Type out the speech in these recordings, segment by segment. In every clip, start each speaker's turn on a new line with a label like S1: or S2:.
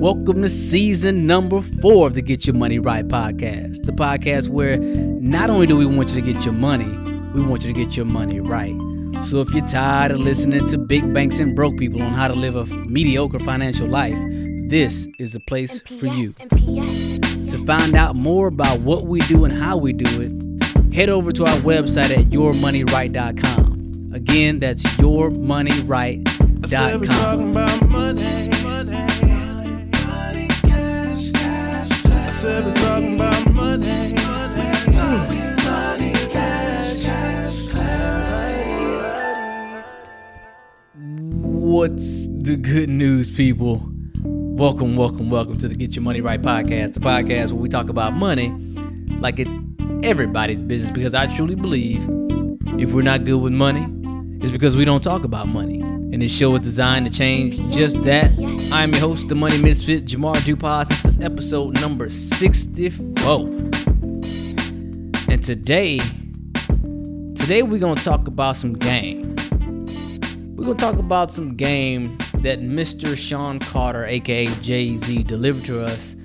S1: Welcome to season number four of the Get Your Money Right podcast. The podcast where not only do we want you to get your money, we want you to get your money right. So if you're tired of listening to big banks and broke people on how to live a mediocre financial life, this is the place for you. To find out more about what we do and how we do it, head over to our website at yourmoneyright.com. Again, that's yourmoneyright.com. talking about money. What's the good news, people? Welcome, welcome, welcome to the Get Your Money Right podcast, the podcast where we talk about money like it's everybody's business because I truly believe if we're not good with money, it's because we don't talk about money and this show is designed to change just that. I'm your host, the Money Misfit, Jamar Dupas. This is episode number 64. And today, today we're gonna talk about some game. We're gonna talk about some game that Mr. Sean Carter, aka Jay Z, delivered to us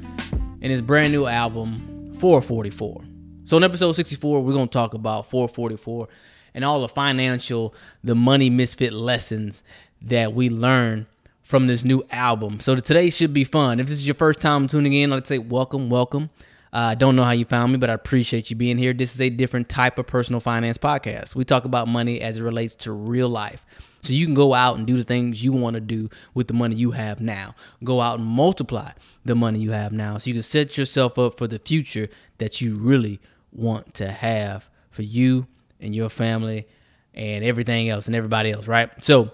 S1: in his brand new album, 444. So in episode 64, we're gonna talk about 444 and all the financial, the money misfit lessons that we learn from this new album. So today should be fun. If this is your first time tuning in, I'd say welcome, welcome. Uh, I uh, don't know how you found me, but I appreciate you being here. This is a different type of personal finance podcast. We talk about money as it relates to real life. So you can go out and do the things you want to do with the money you have now. Go out and multiply the money you have now so you can set yourself up for the future that you really want to have for you and your family and everything else and everybody else, right? So,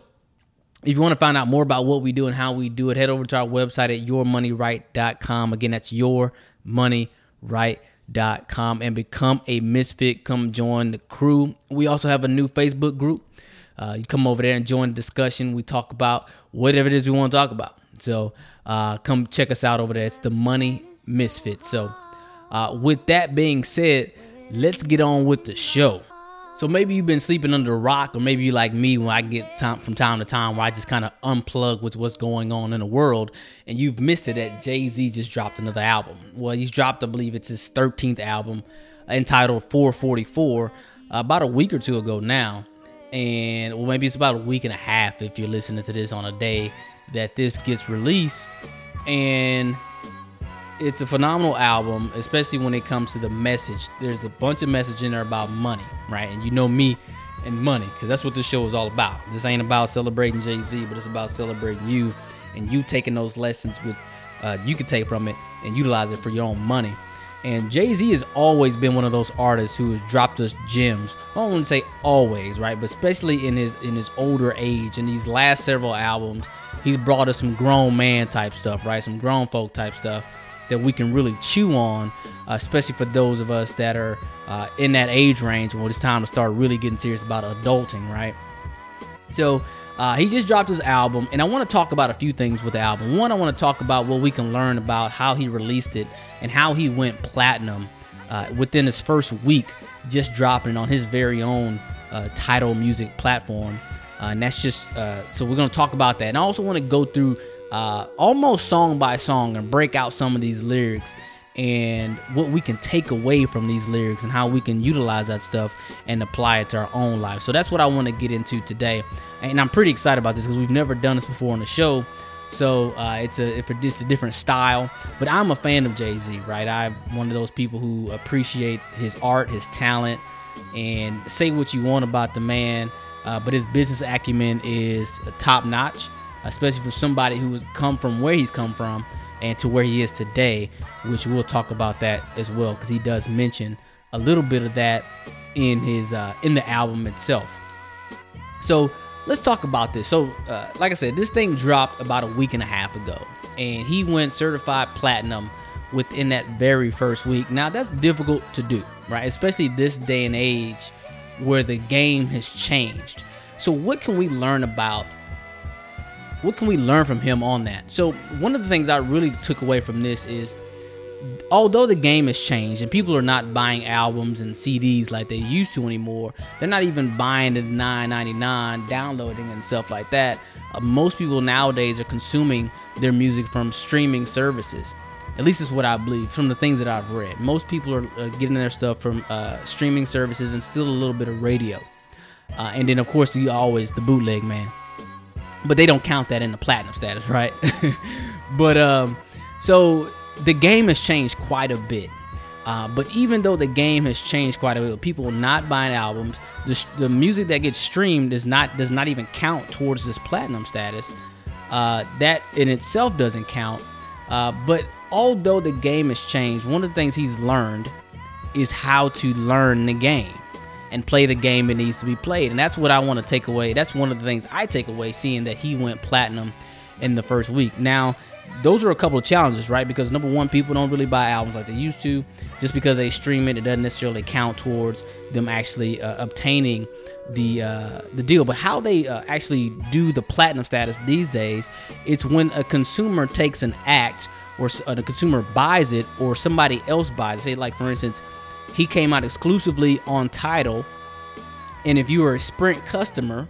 S1: if you want to find out more about what we do and how we do it, head over to our website at yourmoneyright.com. Again, that's yourmoneyright.com and become a misfit. Come join the crew. We also have a new Facebook group. Uh, you come over there and join the discussion. We talk about whatever it is we want to talk about. So uh, come check us out over there. It's the Money Misfit. So, uh, with that being said, let's get on with the show. So maybe you've been sleeping under a rock, or maybe you like me when I get time from time to time where I just kind of unplug with what's going on in the world, and you've missed it that Jay Z just dropped another album. Well, he's dropped, I believe it's his 13th album entitled 444 uh, about a week or two ago now, and well maybe it's about a week and a half if you're listening to this on a day that this gets released, and it's a phenomenal album, especially when it comes to the message. There's a bunch of message in there about money, right? And you know me and money, because that's what this show is all about. This ain't about celebrating Jay Z, but it's about celebrating you and you taking those lessons with uh, you can take from it and utilize it for your own money. And Jay Z has always been one of those artists who has dropped us gems. I don't want to say always, right? But especially in his in his older age, in these last several albums, he's brought us some grown man type stuff, right? Some grown folk type stuff that we can really chew on, uh, especially for those of us that are uh, in that age range when it's time to start really getting serious about adulting, right? So uh, he just dropped his album, and I want to talk about a few things with the album. One, I want to talk about what we can learn about how he released it and how he went platinum uh, within his first week, just dropping on his very own uh, Tidal music platform. Uh, and that's just so we're going to talk about that. And I also want to go through uh, almost song by song and break out some of these lyrics and what we can take away from these lyrics and how we can utilize that stuff and apply it to our own life. So that's what I want to get into today, and I'm pretty excited about this because we've never done this before on the show. So uh, it's a it's a different style, but I'm a fan of Jay Z, right? I'm one of those people who appreciate his art, his talent, and say what you want about the man, uh, but his business acumen is top notch especially for somebody who has come from where he's come from and to where he is today, which we'll talk about that as well because he does mention a little bit of that in his uh, in the album itself. So let's talk about this. So, uh, like I said, this thing dropped about a week and a half ago, and he went certified platinum within that very first week. Now that's difficult to do, right? Especially this day and age where the game has changed. So, what can we learn about what can we learn from him on that? So, one of the things I really took away from this is although the game has changed and people are not buying albums and CDs like they used to anymore, they're not even buying the 9.99, downloading and stuff like that. Uh, most people nowadays are consuming their music from streaming services. At least it's what I believe from the things that I've read. Most people are uh, getting their stuff from uh, streaming services and still a little bit of radio. Uh, and then, of course, you always the bootleg man. But they don't count that in the platinum status, right? but um, so the game has changed quite a bit. Uh, but even though the game has changed quite a bit, people not buying albums, the, the music that gets streamed is not does not even count towards this platinum status. Uh, that in itself doesn't count. Uh, but although the game has changed, one of the things he's learned is how to learn the game and play the game it needs to be played. And that's what I want to take away. That's one of the things I take away seeing that he went platinum in the first week. Now, those are a couple of challenges, right? Because number one, people don't really buy albums like they used to. Just because they stream it, it doesn't necessarily count towards them actually uh, obtaining the uh, the deal. But how they uh, actually do the platinum status these days, it's when a consumer takes an act or uh, the consumer buys it or somebody else buys it. Say, like for instance, he came out exclusively on Tidal, and if you were a Sprint customer,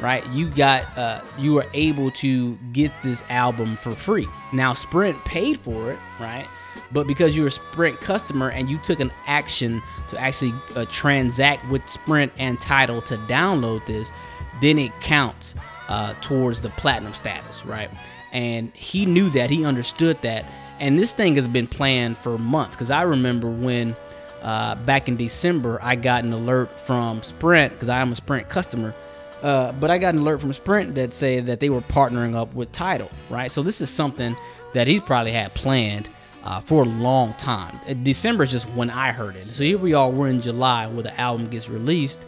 S1: right, you got uh, you were able to get this album for free. Now Sprint paid for it, right? But because you're a Sprint customer and you took an action to actually uh, transact with Sprint and Tidal to download this, then it counts uh, towards the platinum status, right? And he knew that, he understood that, and this thing has been planned for months. Because I remember when uh, back in December, I got an alert from Sprint because I am a Sprint customer. Uh, but I got an alert from Sprint that said that they were partnering up with Tidal, right? So this is something that he's probably had planned uh, for a long time. Uh, December is just when I heard it. So here we are, we're in July where the album gets released,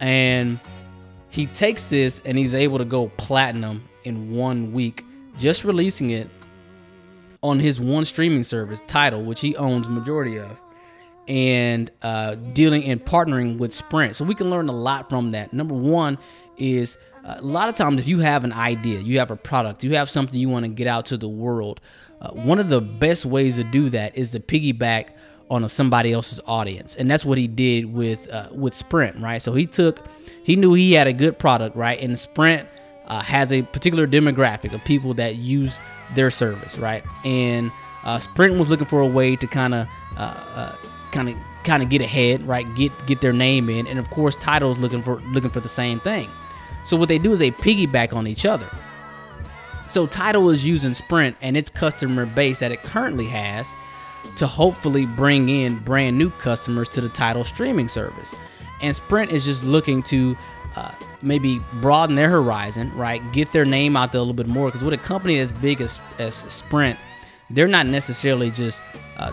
S1: and he takes this and he's able to go platinum in one week, just releasing it on his one streaming service, Tidal, which he owns majority of and uh, dealing and partnering with Sprint. So we can learn a lot from that. Number one is uh, a lot of times if you have an idea, you have a product, you have something you want to get out to the world. Uh, one of the best ways to do that is to piggyback on a, somebody else's audience, and that's what he did with uh, with Sprint, right? So he took, he knew he had a good product, right? And Sprint uh, has a particular demographic of people that use their service, right? And uh, Sprint was looking for a way to kind of kind of kind of get ahead, right? Get get their name in, and of course, Tidal's looking for looking for the same thing. So what they do is they piggyback on each other. So Tidal is using Sprint and its customer base that it currently has to hopefully bring in brand new customers to the Tidal streaming service. And Sprint is just looking to uh, maybe broaden their horizon, right? Get their name out there a little bit more. Because with a company as big as, as Sprint, they're not necessarily just uh,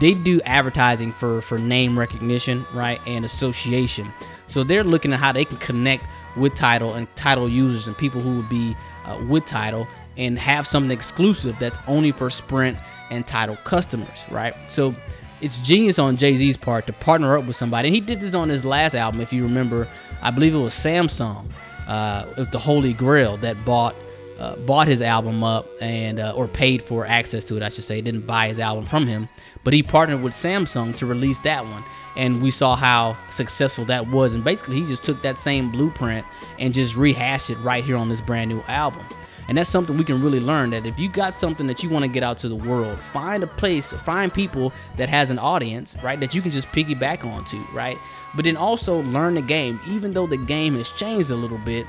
S1: they do advertising for for name recognition, right, and association. So they're looking at how they can connect with Tidal and Tidal users and people who would be uh, with Tidal and have something exclusive that's only for Sprint and Tidal customers, right? So it's genius on Jay Z's part to partner up with somebody. And he did this on his last album, if you remember. I believe it was Samsung, uh, the Holy Grail, that bought uh, bought his album up and uh, or paid for access to it, I should say. Didn't buy his album from him, but he partnered with Samsung to release that one, and we saw how successful that was. And basically, he just took that same blueprint and just rehashed it right here on this brand new album. And that's something we can really learn that if you got something that you want to get out to the world, find a place, find people that has an audience, right, that you can just piggyback onto, right? But then also learn the game, even though the game has changed a little bit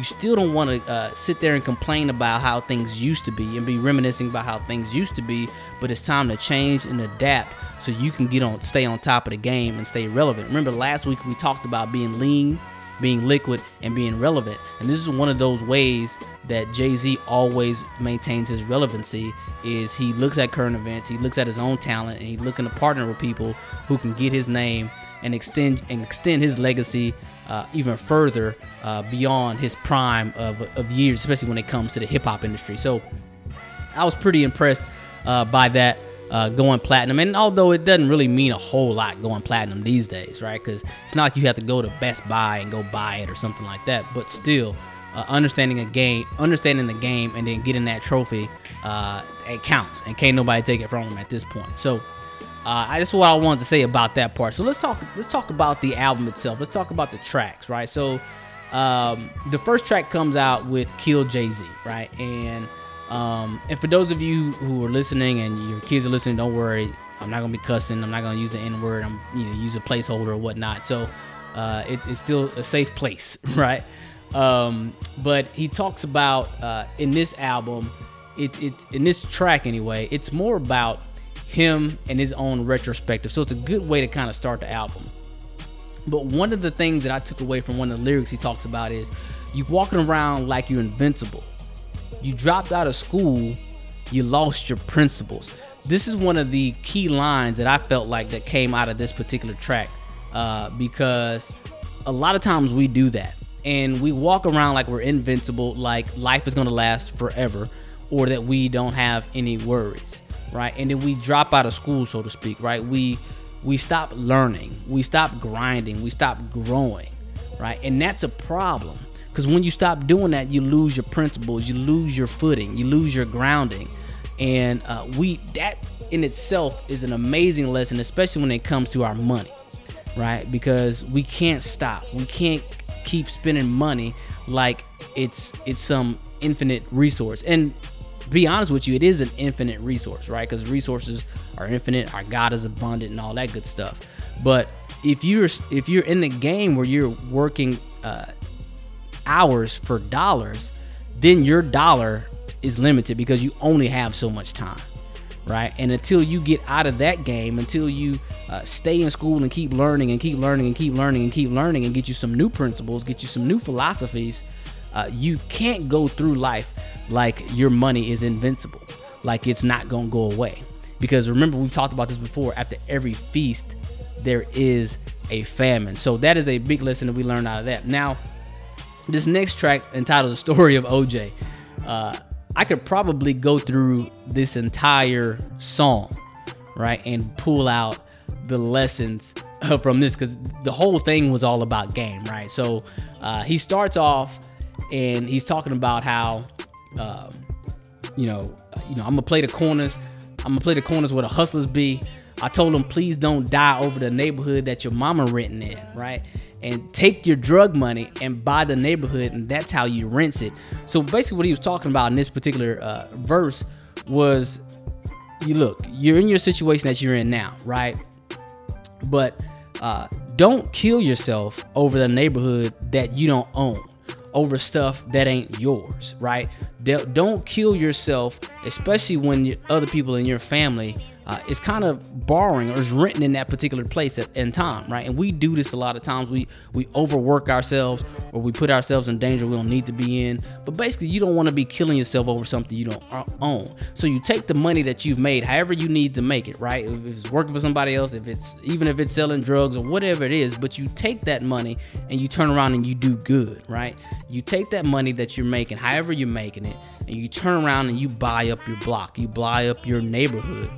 S1: you still don't want to uh, sit there and complain about how things used to be and be reminiscing about how things used to be but it's time to change and adapt so you can get on stay on top of the game and stay relevant. Remember last week we talked about being lean being liquid and being relevant. And this is one of those ways that jay-z always maintains his relevancy is he looks at current events he looks at his own talent and he's looking to partner with people who can get his name and extend and extend his legacy uh, even further uh, beyond his prime of, of years, especially when it comes to the hip hop industry. So I was pretty impressed uh, by that uh, going platinum. And although it doesn't really mean a whole lot going platinum these days, right? Because it's not like you have to go to Best Buy and go buy it or something like that. But still, uh, understanding a game, understanding the game, and then getting that trophy, uh, it counts, and can't nobody take it from him at this point. So. Uh, that's what I wanted to say about that part. So let's talk. Let's talk about the album itself. Let's talk about the tracks, right? So um, the first track comes out with Kill Jay Z, right? And um, and for those of you who are listening and your kids are listening, don't worry. I'm not gonna be cussing. I'm not gonna use the N word. I'm you know use a placeholder or whatnot. So uh, it, it's still a safe place, right? Um, but he talks about uh, in this album, it, it in this track anyway. It's more about him and his own retrospective. So it's a good way to kind of start the album. But one of the things that I took away from one of the lyrics he talks about is you walking around like you're invincible. You dropped out of school, you lost your principles this is one of the key lines that I felt like that came out of this particular track uh, because a lot of times we do that and we walk around like we're invincible, like life is gonna last forever, or that we don't have any worries, right? And then we drop out of school, so to speak, right? We we stop learning, we stop grinding, we stop growing, right? And that's a problem because when you stop doing that, you lose your principles, you lose your footing, you lose your grounding and uh, we that in itself is an amazing lesson especially when it comes to our money right because we can't stop we can't keep spending money like it's it's some infinite resource and be honest with you it is an infinite resource right? Because resources are infinite our god is abundant and all that good stuff. But if you're if you're in the game where you're working uh, hours for dollars then your dollar is limited because you only have so much time right? And until you get out of that game until you uh, stay in school and keep learning and keep learning and keep learning and keep learning and get you some new principles get you some new philosophies uh, you can't go through life like your money is invincible like it's not gonna go away. Because remember we've talked about this before after every feast there is a famine. So that is a big lesson that we learned out of that. Now this next track entitled the story of oj uh, I could probably go through this entire song, right, and pull out the lessons from this because the whole thing was all about game, right? So uh, he starts off and he's talking about how, um, you know, you know, I'm gonna play the corners. I'm gonna play the corners where the hustlers be. I told him, please don't die over the neighborhood that your mama renting in, right? and take your drug money and buy the neighborhood, and that's how you rinse it. So basically, what he was talking about in this particular uh, verse was, you look, you're in your situation that you're in now, right? But uh, don't kill yourself over the neighborhood that you don't own over stuff that ain't yours, right? Don't kill yourself, especially when other people in your family uh, is kind of borrowing or is renting in that particular place at, in time, right? And we do this a lot of times. We we overwork ourselves or we put ourselves in danger we don't need to be in. But basically, you don't want to be killing yourself over something you don't uh, own. So you take the money that you've made, however you need to make it, right? If it's working for somebody else, if it's even if it's selling drugs or whatever it is, but you take that money and you turn around and you do good, right? You take that money that you're making, however you're making it, and you turn around and you buy up your block, you buy up your neighborhood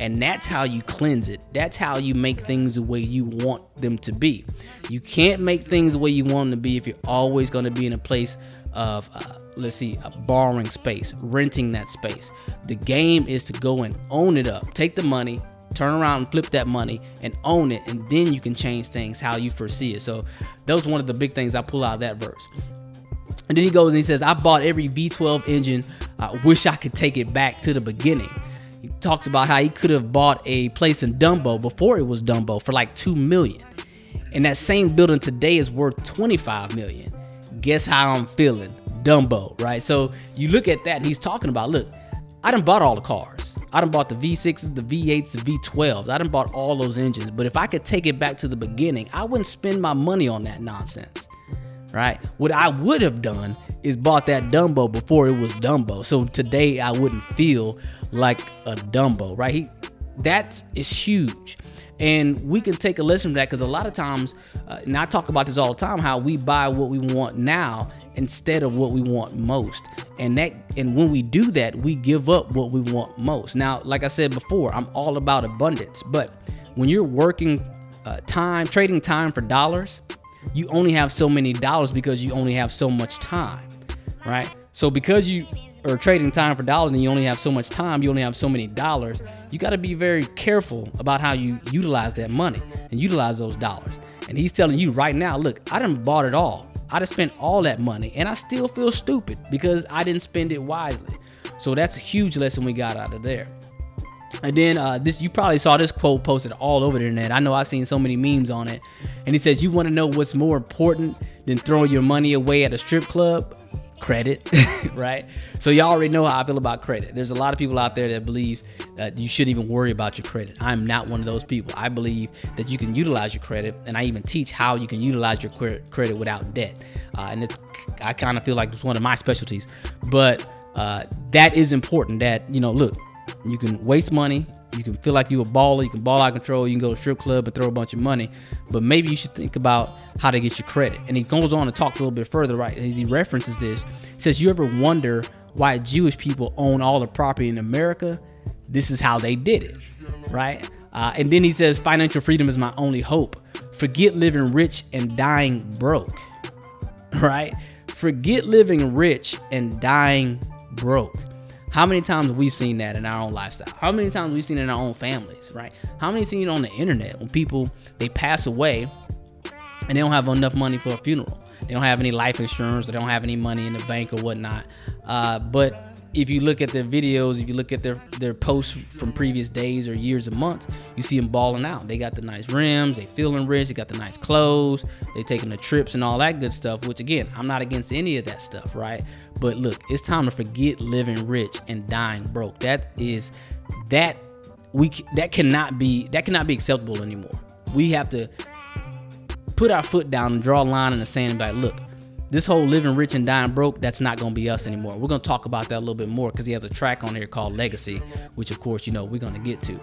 S1: and that's how you cleanse it. That's how you make things the way you want them to be. You can't make things the way you want them to be if you're always going to be in a place of, uh, let's see, a borrowing space, renting that space. The game is to go and own it up. Take the money, turn around and flip that money and own it, and then you can change things how you foresee it. So that was one of the big things I pull out of that verse. And then he goes and he says, I bought every V12 engine. I wish I could take it back to the beginning. He talks about how he could have bought a place in Dumbo before it was Dumbo for like two million. And that same building today is worth 25 million. Guess how I'm feeling? Dumbo, right? So you look at that and he's talking about, look, I done bought all the cars. I done bought the V6s, the V8s, the V12s. I done bought all those engines. But if I could take it back to the beginning, I wouldn't spend my money on that nonsense right? What I would have done is bought that Dumbo before it was Dumbo. So today I wouldn't feel like a Dumbo, right? He, that is huge. And we can take a lesson from that because a lot of times, uh, and I talk about this all the time, how we buy what we want now instead of what we want most. And that, and when we do that, we give up what we want most. Now, like I said before, I'm all about abundance, but when you're working uh, time, trading time for dollars, you only have so many dollars because you only have so much time. Right? So because you are trading time for dollars and you only have so much time, you only have so many dollars, you got to be very careful about how you utilize that money and utilize those dollars. And he's telling you right now, look, I didn't bought it all. I done spent all that money and I still feel stupid because I didn't spend it wisely. So that's a huge lesson we got out of there. And then uh, this, you probably saw this quote posted all over the internet. I know I've seen so many memes on it. And he says, "You want to know what's more important than throwing your money away at a strip club? Credit, right? So y'all already know how I feel about credit. There's a lot of people out there that believes that you shouldn't even worry about your credit. I'm not one of those people. I believe that you can utilize your credit, and I even teach how you can utilize your credit without debt. Uh, and it's, I kind of feel like it's one of my specialties. But uh, that is important. That you know, look, you can waste money. You can feel like you're a baller. You can ball out control. You can go to strip club and throw a bunch of money. But maybe you should think about how to get your credit. And he goes on and talks a little bit further, right? As he references this, he says, "You ever wonder why Jewish people own all the property in America? This is how they did it, right?" Uh, and then he says, "Financial freedom is my only hope. Forget living rich and dying broke." Right? Forget living rich and dying broke. How many times we've we seen that in our own lifestyle? How many times we've we seen it in our own families, right? How many seen it on the internet when people they pass away and they don't have enough money for a funeral? They don't have any life insurance, they don't have any money in the bank or whatnot. Uh, but if you look at their videos, if you look at their their posts from previous days or years and months, you see them balling out. They got the nice rims, they feeling rich, they got the nice clothes, they taking the trips and all that good stuff. Which again, I'm not against any of that stuff, right? But look, it's time to forget living rich and dying broke. That is that we that cannot be that cannot be acceptable anymore. We have to put our foot down and draw a line in the sand and be like, look, this whole living rich and dying broke, that's not going to be us anymore. We're going to talk about that a little bit more because he has a track on here called Legacy, which of course, you know, we're going to get to.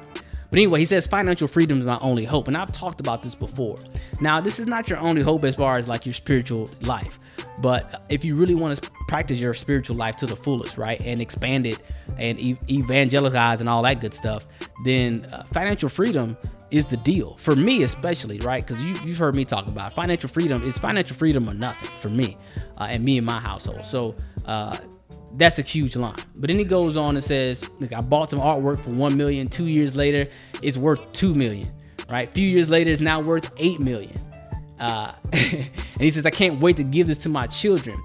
S1: But anyway, he says financial freedom is my only hope. And I've talked about this before. Now, this is not your only hope as far as like your spiritual life. But if you really want to practice your spiritual life to the fullest, right, and expand it and evangelize and all that good stuff, then uh, financial freedom is the deal. For me especially right? Because you, you've heard me talk about financial freedom. Is financial freedom or nothing for me uh, and me and my household? So uh, that's a huge line. But then he goes on and says look i bought some artwork for 1 million. Two years later it's worth 2 million right? A few years later it's now worth 8 million. Uh, and he says i can't wait to give this to my children.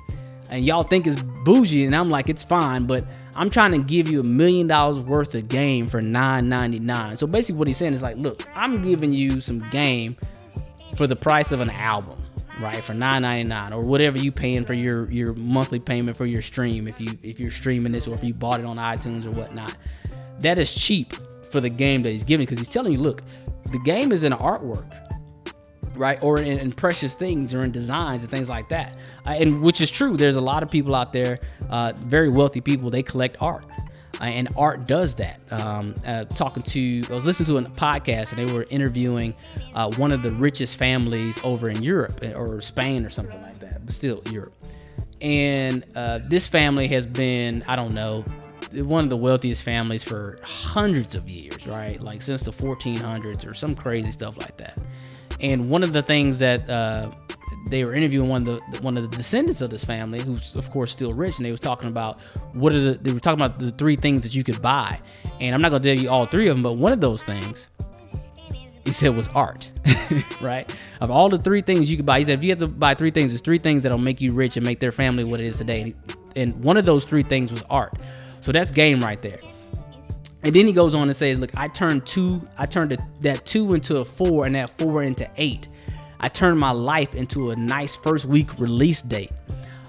S1: And y'all think it's bougie and i'm like it's fine but I'm trying to give you a million dollars worth of game for 9.99. So basically, what he's saying is like, look, I'm giving you some game for the price of an album, right? For 9.99 or whatever you paying for your your monthly payment for your stream if you if you're streaming this or if you bought it on iTunes or whatnot. That is cheap for the game that he's giving because he's telling you, look, the game is an artwork right? Or in, in, precious things or in designs and things like that. Uh, and which is true. There's a lot of people out there, uh, very wealthy people, they collect art. Uh, and art does that. Um, uh, talking to, I was listening to a podcast and they were interviewing uh, one of the richest families over in Europe or Spain or something like that, but still Europe. And uh, this family has been, I don't know, one of the wealthiest families for hundreds of years, right? Like since the 1400s or some crazy stuff like that. And one of the things that uh, they were interviewing one of the one of the descendants of this family, who's of course still rich, and they was talking about what are the they were talking about the three things that you could buy. And I'm not gonna tell you all three of them, but one of those things he said was art, right? Of all the three things you could buy, he said if you have to buy three things, there's three things that'll make you rich and make their family what it is today. And one of those three things was art. So that's game right there. And then he goes on and says, "Look, I turned two. I turned that two into a four, and that four into eight. I turned my life into a nice first week release date,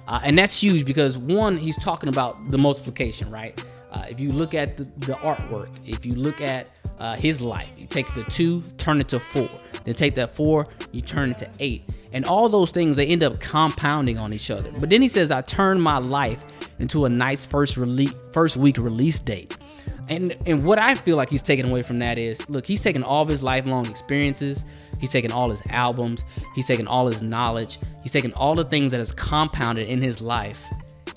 S1: uh, and that's huge because one, he's talking about the multiplication, right? Uh, if you look at the, the artwork, if you look at uh, his life, you take the two, turn it to four, then take that four, you turn it to eight, and all those things they end up compounding on each other. But then he says, I turned my life into a nice first release, first week release date." And and what I feel like he's taking away from that is, look, he's taking all of his lifelong experiences, he's taking all his albums, he's taking all his knowledge, he's taking all the things that has compounded in his life,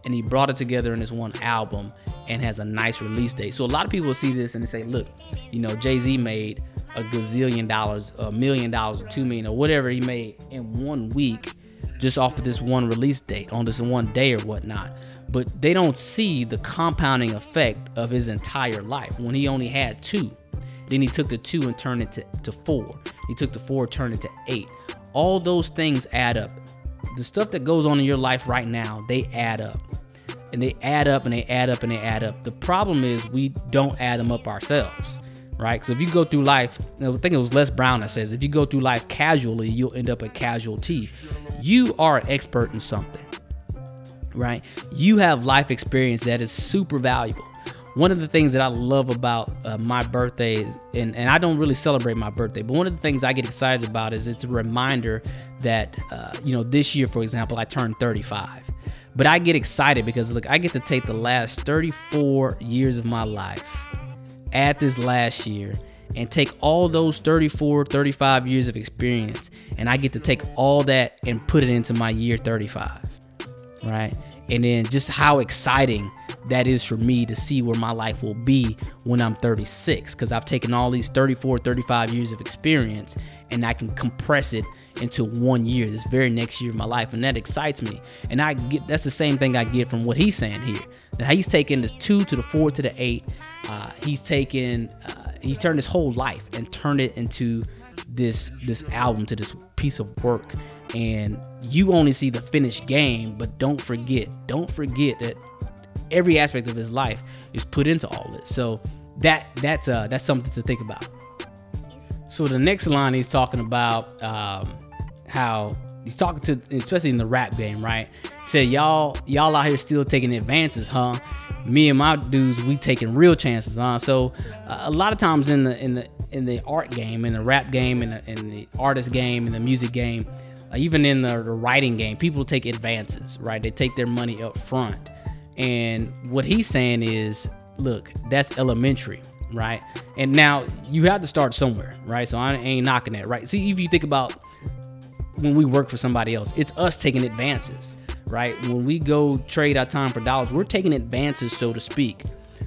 S1: and he brought it together in this one album and has a nice release date. So a lot of people see this and they say, look, you know, Jay Z made a gazillion dollars, a million dollars, or two million, or whatever he made in one week. just off of this one release date on this one day or whatnot. But they don't see the compounding effect of his entire life when he only had two. Then he took the two and turned it to, to four. He took the four, turned it to eight. All those things add up. The stuff that goes on in your life right now, they add up. And they add up and they add up and they add up. The problem is we don't add them up ourselves right? So if you go through life, I think it was Les Brown that says, if you go through life casually, you'll end up a casualty. You are an expert in something, right? You have life experience that is super valuable. One of the things that I love about uh, my birthday, and, and I don't really celebrate my birthday, but one of the things I get excited about is it's a reminder that, uh, you know, this year, for example, I turned 35. But I get excited because, look, I get to take the last 34 years of my life add this last year and take all those 34, 35 years of experience, and I get to take all that and put it into my year 35, right? And then just how exciting that is for me to see where my life will be when I'm 36, because I've taken all these 34, 35 years of experience and I can compress it into one year, this very next year of my life, and that excites me. And I get that's the same thing I get from what he's saying here. That he's taken this two to the four to the eight. Uh, he's taken uh, he's turned his whole life and turned it into this this album to this piece of work. And you only see the finished game, but don't forget, don't forget that every aspect of his life is put into all this. So that that's uh that's something to think about. So the next line he's talking about um, how he's talking to, especially in the rap game, right? He said, "Y'all, y'all out here still taking advances, huh? Me and my dudes, we taking real chances, huh?" So uh, a lot of times in the in the in the art game, in the rap game, in the, in the artist game, in the music game, Uh, even in the, the writing game, people take advances, right? They take their money up front, and what he's saying is, look, that's elementary right? And now you have to start somewhere, right? So I ain't knocking that, right? See, if you think about when we work for somebody else. It's us taking advances, right? When we go trade our time for dollars, we're taking advances, so to speak.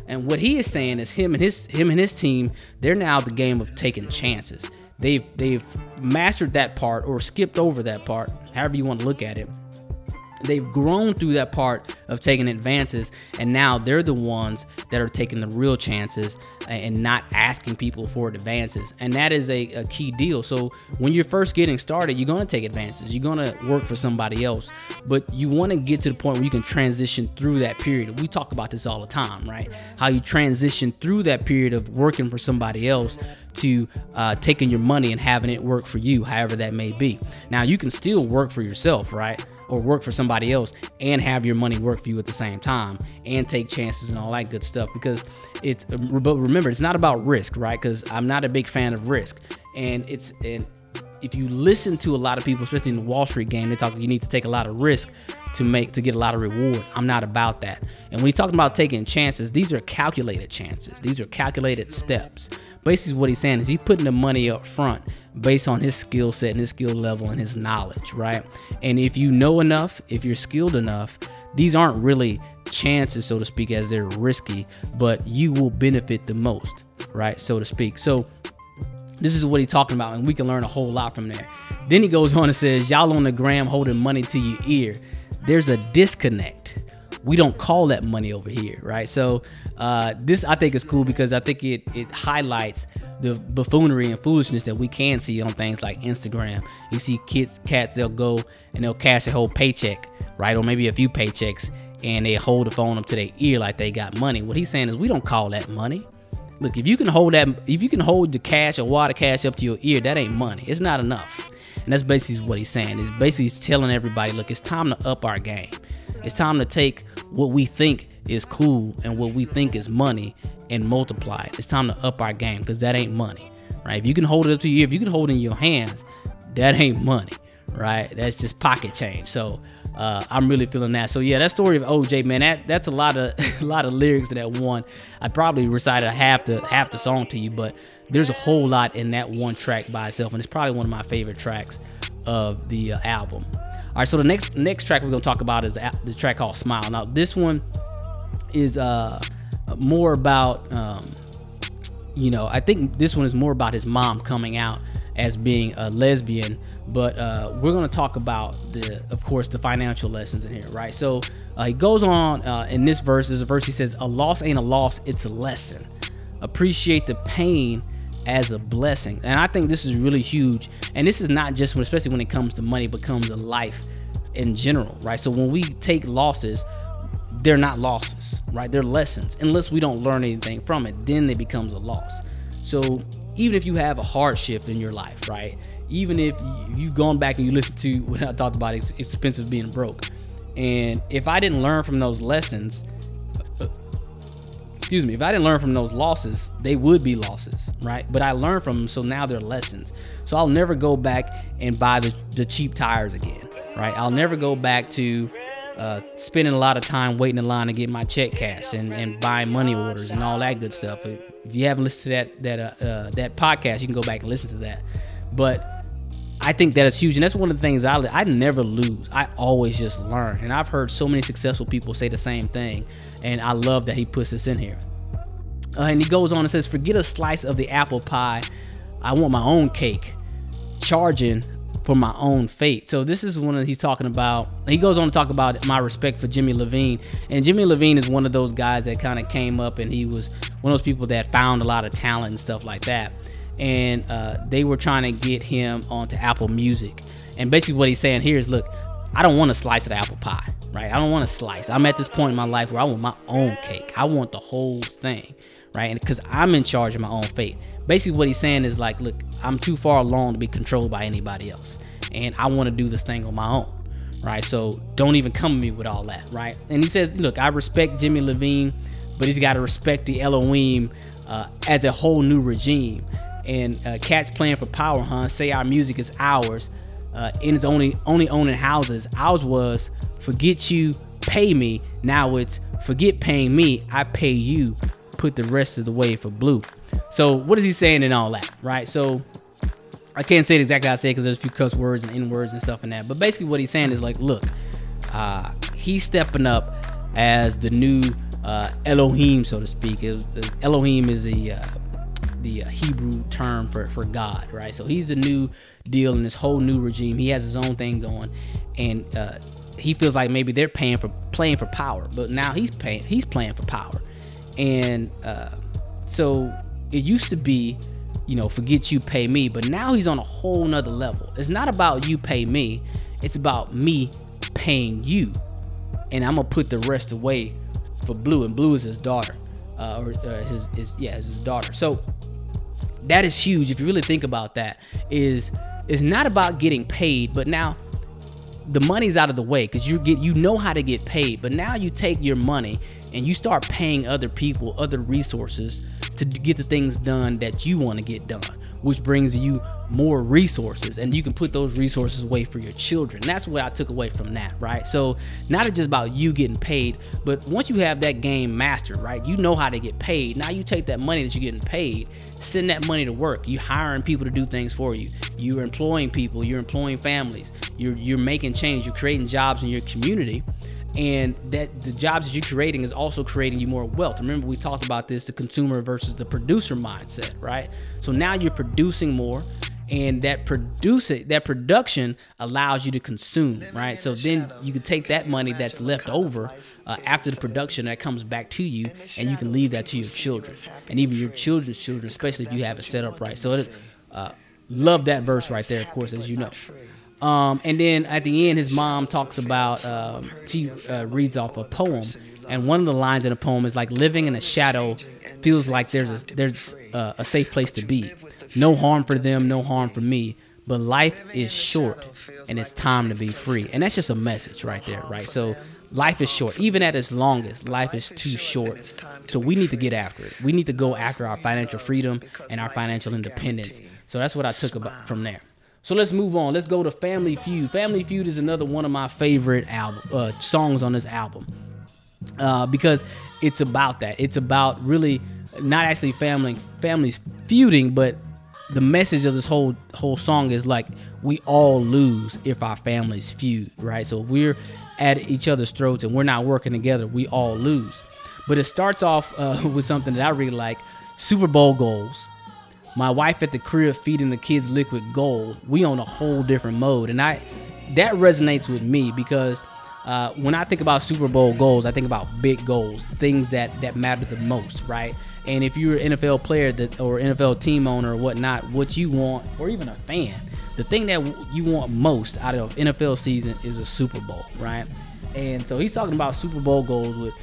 S1: And what he is saying is him and his him and his team, they're now the game of taking chances. They've they've mastered that part or skipped over that part, however you want to look at it they've grown through that part of taking advances and now they're the ones that are taking the real chances and not asking people for advances. And that is a, a key deal. So when you're first getting started you're going to take advances. You're going to work for somebody else. But you want to get to the point where you can transition through that period. We talk about this all the time right? How you transition through that period of working for somebody else to uh, taking your money and having it work for you however that may be. Now you can still work for yourself right or work for somebody else and have your money work for you at the same time and take chances and all that good stuff because it's but remember it's not about risk right? Because i'm not a big fan of risk. And it's and if you listen to a lot of people especially in the wall street game they talk you need to take a lot of risk to make to get a lot of reward. I'm not about that. And when he's talking about taking chances, these are calculated chances. These are calculated steps. Basically, what he's saying is he's putting the money up front based on his skill set and his skill level and his knowledge, right? And if you know enough, if you're skilled enough, these aren't really chances, so to speak, as they're risky, but you will benefit the most, right? So to speak. So this is what he's talking about, and we can learn a whole lot from there. Then he goes on and says, Y'all on the gram holding money to your ear there's a disconnect. We don't call that money over here, right? So uh, this I think is cool because I think it it highlights the buffoonery and foolishness that we can see on things like Instagram. You see kids, cats, they'll go and they'll cash a whole paycheck, right, or maybe a few paychecks, and they hold the phone up to their ear like they got money. What he's saying is we don't call that money. Look, if you can hold that, if you can hold the cash or water cash up to your ear, that ain't money. It's not enough. And that's basically what he's saying. Is basically he's telling everybody, look, it's time to up our game. It's time to take what we think is cool and what we think is money and multiply it. It's time to up our game because that ain't money, right? If you can hold it up to you, if you can hold it in your hands, that ain't money, right? That's just pocket change. So uh, I'm really feeling that. So yeah, that story of OJ, man, that that's a lot of a lot of lyrics to that one. I probably recited half the half the song to you, but there's a whole lot in that one track by itself, and it's probably one of my favorite tracks of the uh, album. All right, so the next next track we're gonna talk about is the, the track called "Smile." Now this one is uh more about um, you know I think this one is more about his mom coming out as being a lesbian. But uh, we're going to talk about the, of course, the financial lessons in here, right? So uh, he goes on uh, in this verse. There's a verse he says, "A loss ain't a loss; it's a lesson. Appreciate the pain." as a blessing. And I think this is really huge. And this is not just when, especially when it comes to money, but comes to life in general, right? So when we take losses, they're not losses, right? They're lessons. Unless we don't learn anything from it, then it becomes a loss. So even if you have a hardship in your life, right? Even if you've gone back and you listen to what I talked about it's expensive being broke. And if I didn't learn from those lessons, excuse me, if I didn't learn from those losses, they would be losses, right? But I learned from them, so now they're lessons. So I'll never go back and buy the, the cheap tires again, right? I'll never go back to uh, spending a lot of time waiting in line to get my check cashed and, and buying money orders and all that good stuff. If you haven't listened to that that uh, uh, that podcast, you can go back and listen to that. But I think that is huge, and that's one of the things I I never lose. I always just learn, and I've heard so many successful people say the same thing and I love that he puts this in here. Uh, and he goes on and says, "Forget a slice of the apple pie. I want my own cake. Charging for my own fate." So this is one of he's talking about. He goes on to talk about my respect for Jimmy Iovine, and Jimmy Iovine is one of those guys that kind of came up, and he was one of those people that found a lot of talent and stuff like that. And uh, they were trying to get him onto Apple Music. And basically, what he's saying here is, look, I don't want a slice of the apple pie, right? I don't want a slice. I'm at this point in my life where I want my own cake. I want the whole thing, right? And because I'm in charge of my own fate. Basically, what he's saying is like, look, I'm too far along to be controlled by anybody else, and I want to do this thing on my own, right? So don't even come to me with all that, right? And he says, look, I respect Jimmy Iovine, but he's got to respect the Elohim uh, as a whole new regime. And uh, cats playing for power, huh? Say our music is ours uh, and it's only only owning houses. Ours was forget you, pay me. Now it's forget paying me, I pay you. Put the rest of the way for blue. So what is he saying in all that, right? So I can't say it exactly how I say because there's a few cuss words and n words and stuff in that. But basically, what he's saying is like, look, uh, he's stepping up as the new uh, Elohim, so to speak. It, Elohim is a uh, the Hebrew term for, for God, right? So he's the new deal in this whole new regime. He has his own thing going, and uh, he feels like maybe they're paying for playing for power, but now he's paying he's playing for power, and uh, so it used to be, you know, forget you pay me, but now he's on a whole nother level. It's not about you pay me, it's about me paying you, and I'm gonna put the rest away for Blue, and Blue is his daughter, uh, or uh, his, his yeah, his daughter. So that is huge if you really think about that is is not about getting paid but now the money's out of the way because you get you know how to get paid but now you take your money and you start paying other people other resources to get the things done that you want to get done which brings you more resources and you can put those resources away for your children. That's what I took away from that, right? So, not just about you getting paid, but once you have that game mastered, right? You know how to get paid. Now you take that money that you're getting paid, send that money to work. You hiring people to do things for you. You're employing people, you're employing families. You're you're making change, you're creating jobs in your community and that the jobs that you're creating is also creating you more wealth. Remember, we talked about this the consumer versus the producer mindset, right? So now you're producing more, and that producing that production allows you to consume, right? So then you can take that money that's left over uh, after the production that comes back to you, and you can leave that to your children and even your children's children, especially if you have it set up right. So, it, uh, love that verse right there, of course, as you know. Um, and then at the end, his mom talks about, um, she uh, reads off a poem. And one of the lines in the poem is like, living in a shadow feels like there's a, there's a, a safe place to be. No harm for them, no harm for me. But life is short and it's time to be free. And that's just a message right there, right? So life is short. Even at its longest, life is too short. So we need to get after it. We need to go after our financial freedom and our financial independence. So that's what I took about from there. So let's move on. Let's go to Family Feud. Family Feud is another one of my favorite album uh, songs on this album uh, because it's about that. It's about really not actually family families feuding, but the message of this whole whole song is like we all lose if our families feud, right? So if we're at each other's throats and we're not working together, we all lose. But it starts off uh, with something that I really like: Super Bowl goals, my wife at the crib feeding the kids liquid gold. We on a whole different mode, and I that resonates with me because uh, when I think about Super Bowl goals, I think about big goals, things that that matter the most, right? And if you're an NFL player that or NFL team owner or whatnot, what you want, or even a fan, the thing that you want most out of NFL season is a Super Bowl, right? And so he's talking about Super Bowl goals with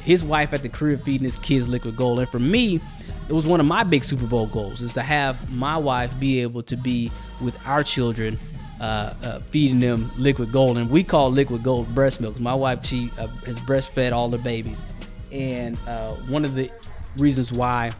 S1: his wife at the crib feeding his kids liquid gold. And for me, it was one of my big Super Bowl goals is to have my wife be able to be with our children, uh, uh, feeding them liquid gold. And we call liquid gold breast milk. My wife, she uh, has breastfed all the babies. And uh, one of the reasons why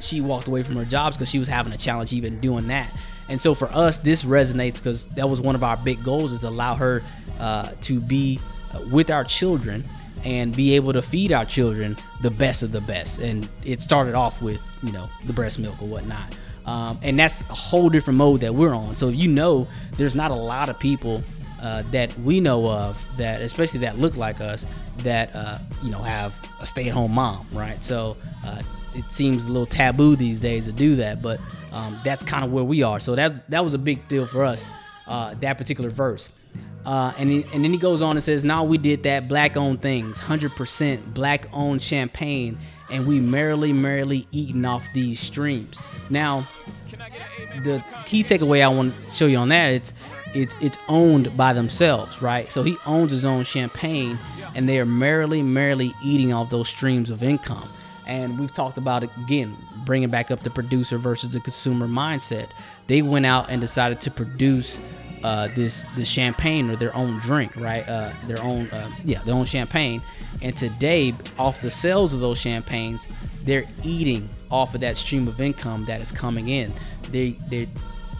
S1: she walked away from her jobs because she was having a challenge even doing that. And so for us, this resonates because that was one of our big goals is to allow her uh, to be uh, with our children and be able to feed our children the best of the best. And it started off with, you know, the breast milk or whatnot. Um, and that's a whole different mode that we're on. So you know, there's not a lot of people uh, that we know of that, especially that look like us, that uh, you know have a stay-at-home mom, right? So uh, it seems a little taboo these days to do that, but um, that's kind of where we are. So that that was a big deal for us. Uh, that particular verse. Uh, and, he, and then he goes on and says, Now we did that black owned things, 100% black owned champagne, and we merrily, merrily eating off these streams. Now, the key takeaway I want to show you on that it's it's it's owned by themselves, right? So he owns his own champagne, and they are merrily, merrily eating off those streams of income. And we've talked about again, bringing back up the producer versus the consumer mindset. They went out and decided to produce uh, this this champagne or their own drink, right? Uh, their own, uh, yeah, their own champagne. And today, off the sales of those champagnes, they're eating off of that stream of income that is coming in. They they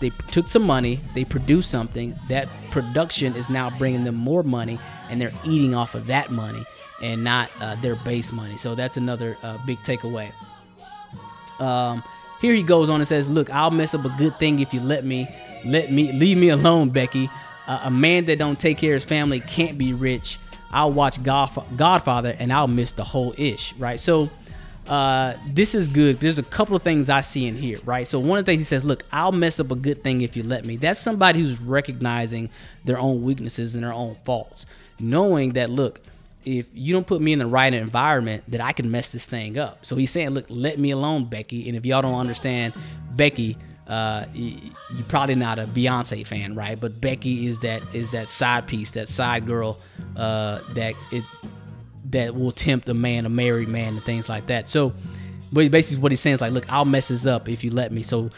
S1: they took some money, they produced something. That production is now bringing them more money, and they're eating off of that money and not uh, their base money. So that's another uh, big takeaway. Um, here he goes on and says, "Look, I'll mess up a good thing if you let me. Let me leave me alone, Becky. Uh, a man that don't take care of his family can't be rich. I'll watch Godfather and I'll miss the whole ish, right? So." Uh, this is good. There's a couple of things I see in here, right? So one of the things he says, "Look, I'll mess up a good thing if you let me." That's somebody who's recognizing their own weaknesses and their own faults, knowing that, look, if you don't put me in the right environment, that I can mess this thing up. So he's saying, look, let me alone, Becky. And if y'all don't understand Becky, uh, you're probably not a Beyonce fan, right? But Becky is that is that side piece, that side girl uh, that it that will tempt a man, a married man, and things like that. So, but basically what he's saying is like, look, I'll mess this up if you let me. So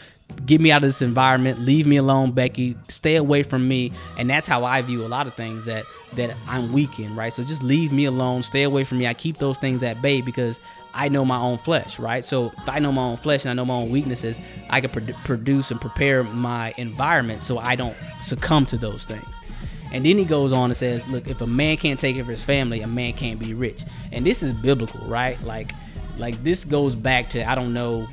S1: get me out of this environment leave me alone becky stay away from me and that's how i view a lot of things that that i'm weak in right so just leave me alone stay away from me i keep those things at bay because i know my own flesh right so if i know my own flesh and i know my own weaknesses i can pro- produce and prepare my environment so i don't succumb to those things and then he goes on and says look if a man can't take care of his family a man can't be rich and this is biblical right like like this goes back to i don't know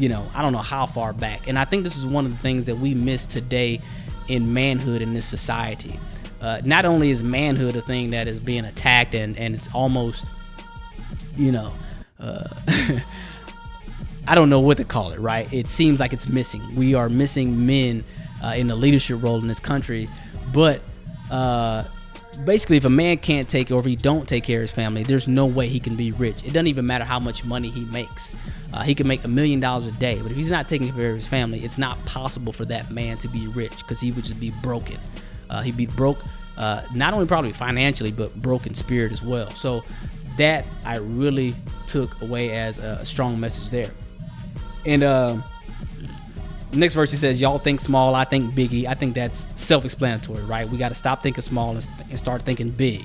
S1: you know, I don't know how far back. And I think this is one of the things that we miss today in manhood in this society. Uh, not only is manhood a thing that is being attacked and, and it's almost, you know, uh, I don't know what to call it, right? It seems like it's missing. We are missing men uh, in the leadership role in this country. But uh, basically, if a man can't take or if he don't take care of his family, there's no way he can be rich. It doesn't even matter how much money he makes. Uh, he can make a million dollars a day, but if he's not taking care of his family, it's not possible for that man to be rich because he would just be broken. Uh, he'd be broke, uh, not only probably financially, but broken spirit as well. So that I really took away as a strong message there. And uh, next verse he says, "Y'all think small, I think biggie." I think that's self-explanatory, right? We got to stop thinking small and, and, start thinking big,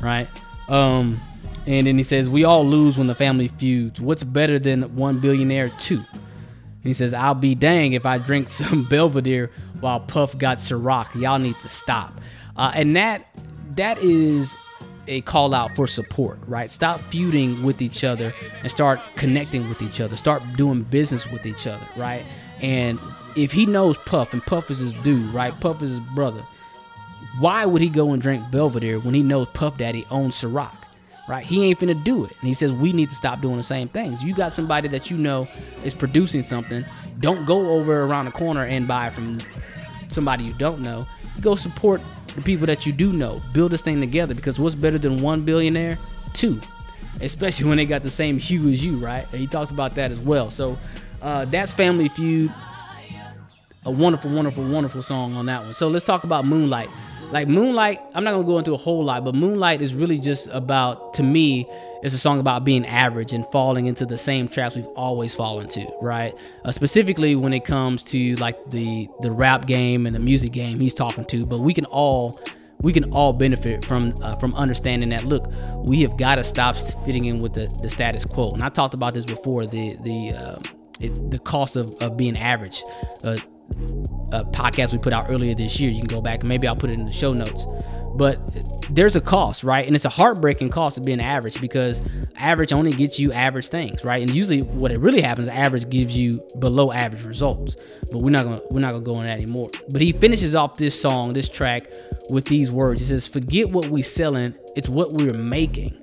S1: right? Um, and then he says, We all lose when the family feuds. What's better than one billionaire? Two. he says, I'll be dang if I drink some Belvedere while Puff got Ciroc. Y'all need to stop. Uh, and that that is a call out for support, right? Stop feuding with each other and start connecting with each other. Start doing business with each other, right? And if he knows Puff and Puff is his dude, right? Puff is his brother. Why would he go and drink Belvedere when he knows Puff Daddy owns Ciroc? right? He ain't finna do it. And he says we need to stop doing the same things. You got somebody that you know is producing something. Don't go over around the corner and buy from somebody you don't know. Go support the people that you do know. Build this thing together because what's better than one billionaire? Two. Especially when they got the same hue as you, right? And he talks about that as well. So uh, that's Family Feud. A wonderful, wonderful, wonderful song on that one. So let's talk about Moonlight like Moonlight, I'm not gonna go into a whole lot, but Moonlight is really just about, to me, it's a song about being average and falling into the same traps we've always fallen to, right? Uh, specifically when it comes to like the the rap game and the music game, he's talking to. But we can all we can all benefit from uh, from understanding that. Look, we have got to stop fitting in with the, the status quo. And I talked about this before. The the uh, it, the cost of, of being average. Uh, a podcast we put out earlier this year. You can go back and maybe I'll put it in the show notes. But there's a cost, right? And it's a heartbreaking cost of being average because average only gets you average things, right? And usually what it really happens, average gives you below average results. But we're not gonna we're not gonna go on that anymore. But he finishes off this song, this track, with these words. He says, Forget what we selling, it's what we're making.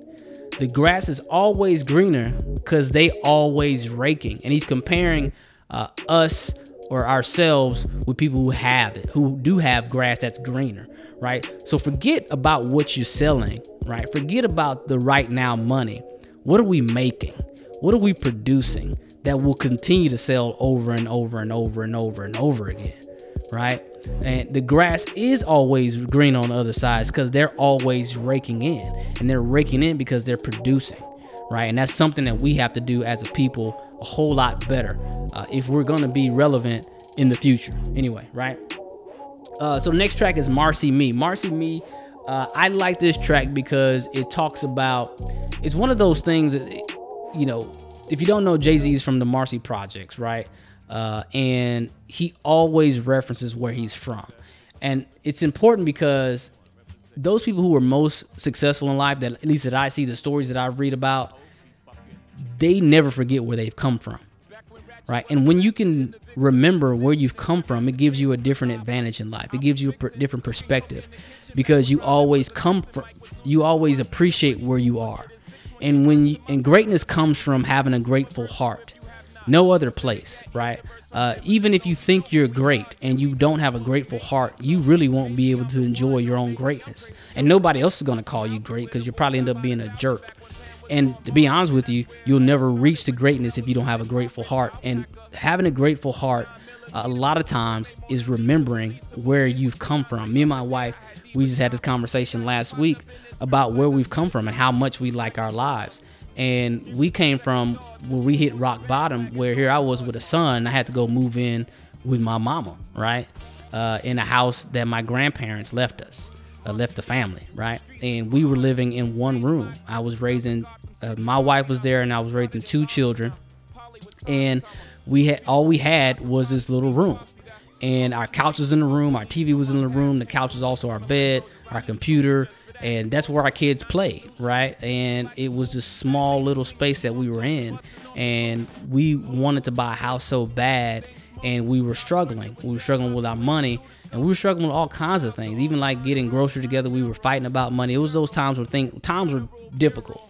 S1: The grass is always greener because they always raking. And he's comparing uh, us or ourselves with people who have it, who do have grass that's greener, right? So forget about what you're selling, right? Forget about the right now money. What are we making? What are we producing that will continue to sell over and over and over and over and over again, right? And the grass is always green on the other side because they're always raking in, and they're raking in because they're producing, right? And that's something that we have to do as a people a whole lot better uh, if we're going to be relevant in the future. Anyway, right? Uh, so the next track is Marcy Me. Marcy Me, uh, I like this track because it talks about, it's one of those things that, you know, if you don't know, Jay Z is from the Marcy Projects, right? Uh, and he always references where he's from. And it's important because those people who are most successful in life, that at least that I see, the stories that I read about, they never forget where they've come from. Right. And when you can remember where you've come from, it gives you a different advantage in life. It gives you a per- different perspective because you always come from, you always appreciate where you are. And when you, and greatness comes from having a grateful heart. No other place, right? Uh, even if you think you're great and you don't have a grateful heart, you really won't be able to enjoy your own greatness. And nobody else is going to call you great because you'll probably end up being a jerk. And to be honest with you, you'll never reach the greatness if you don't have a grateful heart. And having a grateful heart, uh, a lot of times, is remembering where you've come from. Me and my wife, we just had this conversation last week about where we've come from and how much we like our lives. And we came from where we hit rock bottom, where here I was with a son. I had to go move in with my mama, right? Uh, in a house that my grandparents left us, uh, left the family, right? And we were living in one room. I was raising uh, my wife was there and I was raising two children, and we had all we had was this little room, and our couch was in the room, our TV was in the room, the couch was also our bed, our computer, and that's where our kids played, right? And it was this small little space that we were in, and we wanted to buy a house so bad, and we were struggling. We were struggling with our money, and we were struggling with all kinds of things, even like getting groceries together. We were fighting about money. It was those times where things times were difficult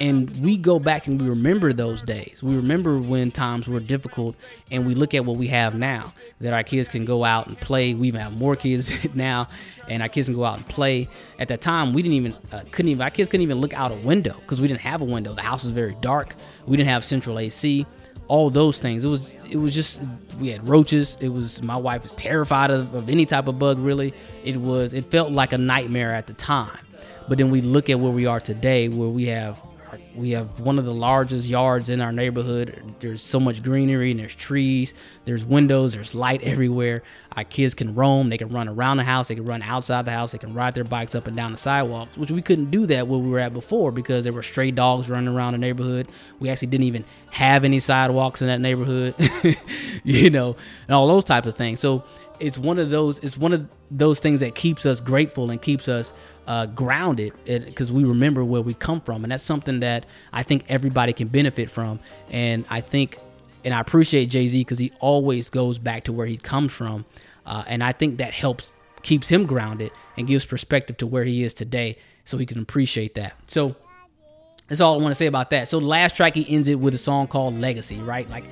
S1: and we go back and we remember those days. We remember when times were difficult, and we look at what we have now. That our kids can go out and play. We even have more kids now, and our kids can go out and play. At that time, we didn't even uh, couldn't even our kids couldn't even look out a window because we didn't have a window. The house was very dark. We didn't have central AC. All those things. It was it was just we had roaches. It was my wife was terrified of, of any type of bug. Really, it was it felt like a nightmare at the time. But then we look at where we are today, where we have we have one of the largest yards in our neighborhood. There's so much greenery and there's trees, there's windows, there's light everywhere. Our kids can roam, they can run around the house, they can run outside the house, they can ride their bikes up and down the sidewalks, which we couldn't do that where we were at before because there were stray dogs running around the neighborhood. We actually didn't even have any sidewalks in that neighborhood, you know, and all those types of things. So it's one of those it's one of those things that keeps us grateful and keeps us uh, grounded because we remember where we come from and that's something that i think everybody can benefit from and i think and i appreciate jay-z because he always goes back to where he comes from uh, and i think that helps keeps him grounded and gives perspective to where he is today so he can appreciate that so That's all I want to say about that. So the last track he ends it with a song called Legacy, right? Like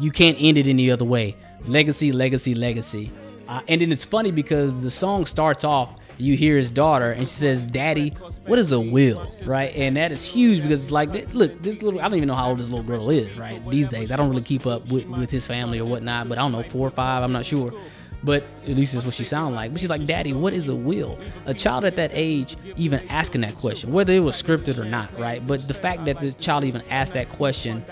S1: you can't end it any other way. Legacy, legacy, legacy. Uh, and then it's funny because the song starts off you hear his daughter and she says daddy what is a will right and that is huge because it's like look this little i don't even know how old this little girl is right these days i don't really keep up with, with his family or whatnot but i don't know four or five i'm not sure but at least that's what she sounded like. But she's like, Daddy, what is a will? A child at that age even asking that question, whether it was scripted or not, right? But the fact that the child even asked that question,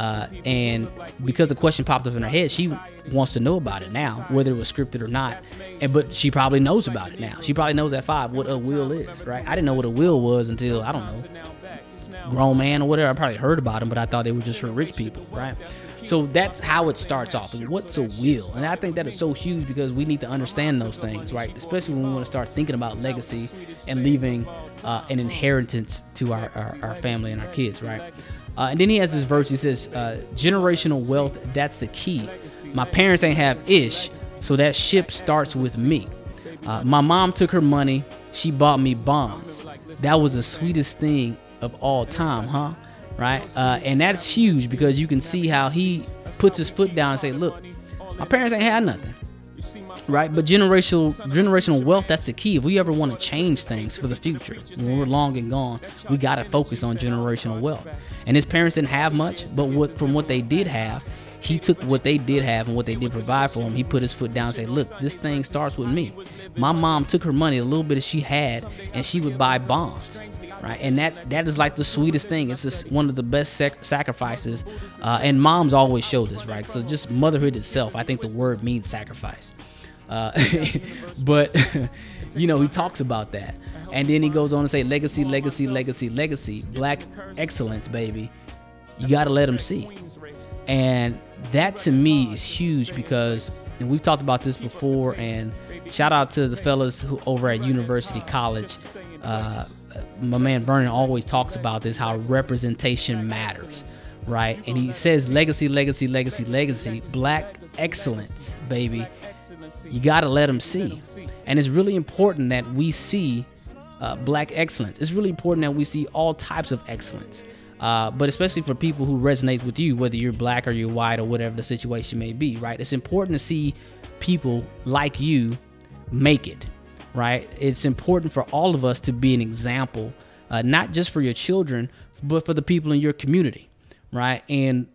S1: uh, and because the question popped up in her head, she wants to know about it now, whether it was scripted or not. And but she probably knows about it now. She probably knows at five what a will is, right? I didn't know what a will was until I don't know, grown man or whatever. I probably heard about them, but I thought they were just for rich people, right? So that's how it starts off. What's a will? And I think that is so huge because we need to understand those things, right? Especially when we want to start thinking about legacy and leaving uh, an inheritance to our, our, our, family and our kids, right? Uh, and then he has this verse. He says, uh, "Generational wealth. That's the key. My parents ain't have ish, so that ship starts with me. Uh, my mom took her money. She bought me bonds. That was the sweetest thing of all time, huh?" right? Uh, and that's huge because you can see how he puts his foot down and say, "Look, my parents ain't had nothing." Right, but generational generational wealth that's the key. If we ever want to change things for the future, when we're long and gone, we got to focus on generational wealth. And his parents didn't have much, but what from what they did have, he took what they did have and what they did provide for him. He put his foot down and said, Look, this thing starts with me. My mom took her money, a little bit that she had, and she would buy bonds right? And that that is like the sweetest thing. It's just one of the best sac- sacrifices, uh, and moms always show this, right? So just motherhood itself, I think the word means sacrifice. Uh, but you know he talks about that, and then he goes on to say legacy, legacy, legacy, legacy, black excellence, baby. You got to let them see, and that to me is huge because and we've talked about this before. And shout out to the fellas who over at University College. Uh, my man Vernon always talks about this how representation matters, right? And he says legacy, legacy, legacy, legacy, black excellence, baby. You got to let them see. And it's really important that we see uh, black excellence. It's really important that we see all types of excellence. Uh, but especially for people who resonate with you, whether you're black or you're white or whatever the situation may be, right? It's important to see people like you make it right? It's important for all of us to be an example, uh, not just for your children, but for the people in your community, right? And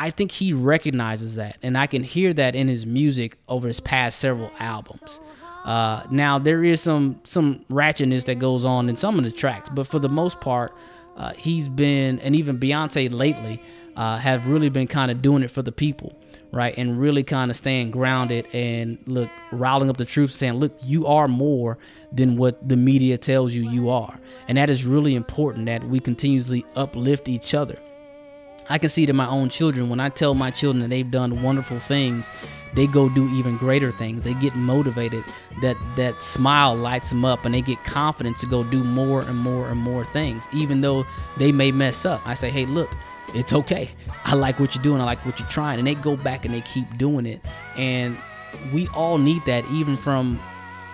S1: I think he recognizes that, and I can hear that in his music over his past several albums. Uh, now there is some some ratchetness that goes on in some of the tracks, but for the most part, uh, he's been and even Beyonce lately uh, have really been kind of doing it for the people right? And really kind of staying grounded and look, riling up the troops, saying, look, you are more than what the media tells you you are. And that is really important that we continuously uplift each other. I can see it in my own children. When I tell my children that they've done wonderful things, they go do even greater things. They get motivated. That that smile lights them up, and they get confidence to go do more and more and more things, even though they may mess up. I say, hey, look, it's okay. I like what you're doing. I like what you're trying. And they go back and they keep doing it. And we all need that, even from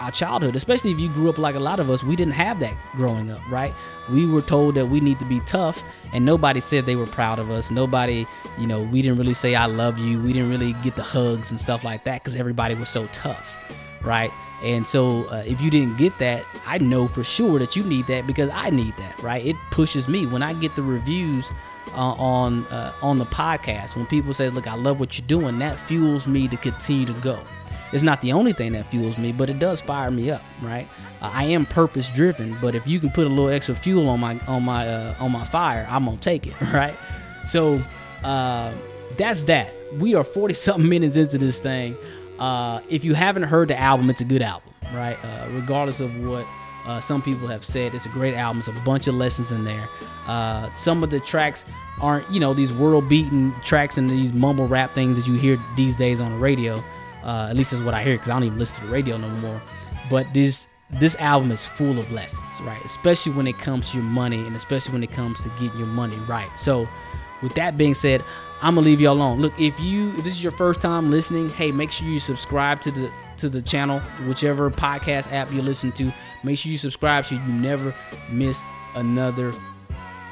S1: our childhood, especially if you grew up like a lot of us, we didn't have that growing up, right? We were told that we need to be tough, and nobody said they were proud of us. Nobody, you know, we didn't really say, I love you. We didn't really get the hugs and stuff like that because everybody was so tough, right? And so, uh, if you didn't get that, I know for sure that you need that because I need that, right? It pushes me when I get the reviews uh, on uh, on the podcast when people say look i love what you're doing that fuels me to continue to go it's not the only thing that fuels me but it does fire me up right uh, i am purpose driven but if you can put a little extra fuel on my on my uh, on my fire i'm gonna take it right so uh, that's that we are 40 something minutes into this thing uh, if you haven't heard the album it's a good album right regardless of what uh, some people have said it's a great album. It's a bunch of lessons in there. Uh, some of the tracks aren't, you know, these world beating tracks and these mumble rap things that you hear these days on the radio. Uh, at least is what I hear because I don't even listen to the radio no more. But this this album is full of lessons, right? Especially when it comes to your money and especially when it comes to getting your money right. So, with that being said, I'm gonna leave you alone. Look, if you if this is your first time listening, hey, make sure you subscribe to the to the channel, whichever podcast app you listen to. Make sure you subscribe so you never miss another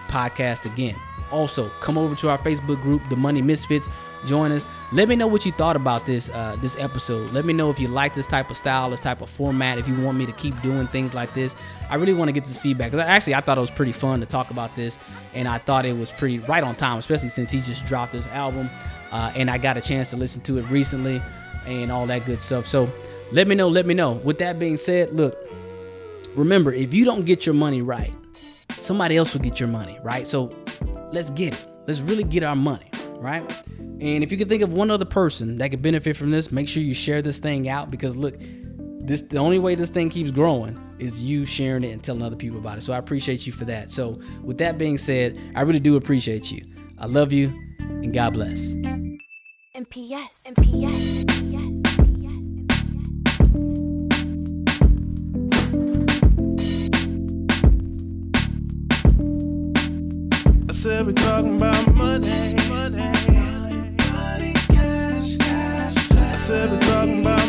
S1: podcast again. Also, come over to our Facebook group, The Money Misfits. Join us. Let me know what you thought about this uh, this episode. Let me know if you like this type of style, this type of format. If you want me to keep doing things like this, I really want to get this feedback. Actually, I thought it was pretty fun to talk about this, and I thought it was pretty right on time, especially since he just dropped this album, uh, and I got a chance to listen to it recently, and all that good stuff. So let me know. Let me know. With that being said, look, remember if you don't get your money right, somebody else will get your money right. So let's get it. Let's really get our money right. And if you can think of one other person that could benefit from this, make sure you share this thing out because look, this the only way this thing keeps growing is you sharing it and telling other people about it. So I appreciate you for that. So with that being said, I really do appreciate you. I love you and God bless.
S2: And P.S. And P.S.
S3: I said we talking about money, said we talking about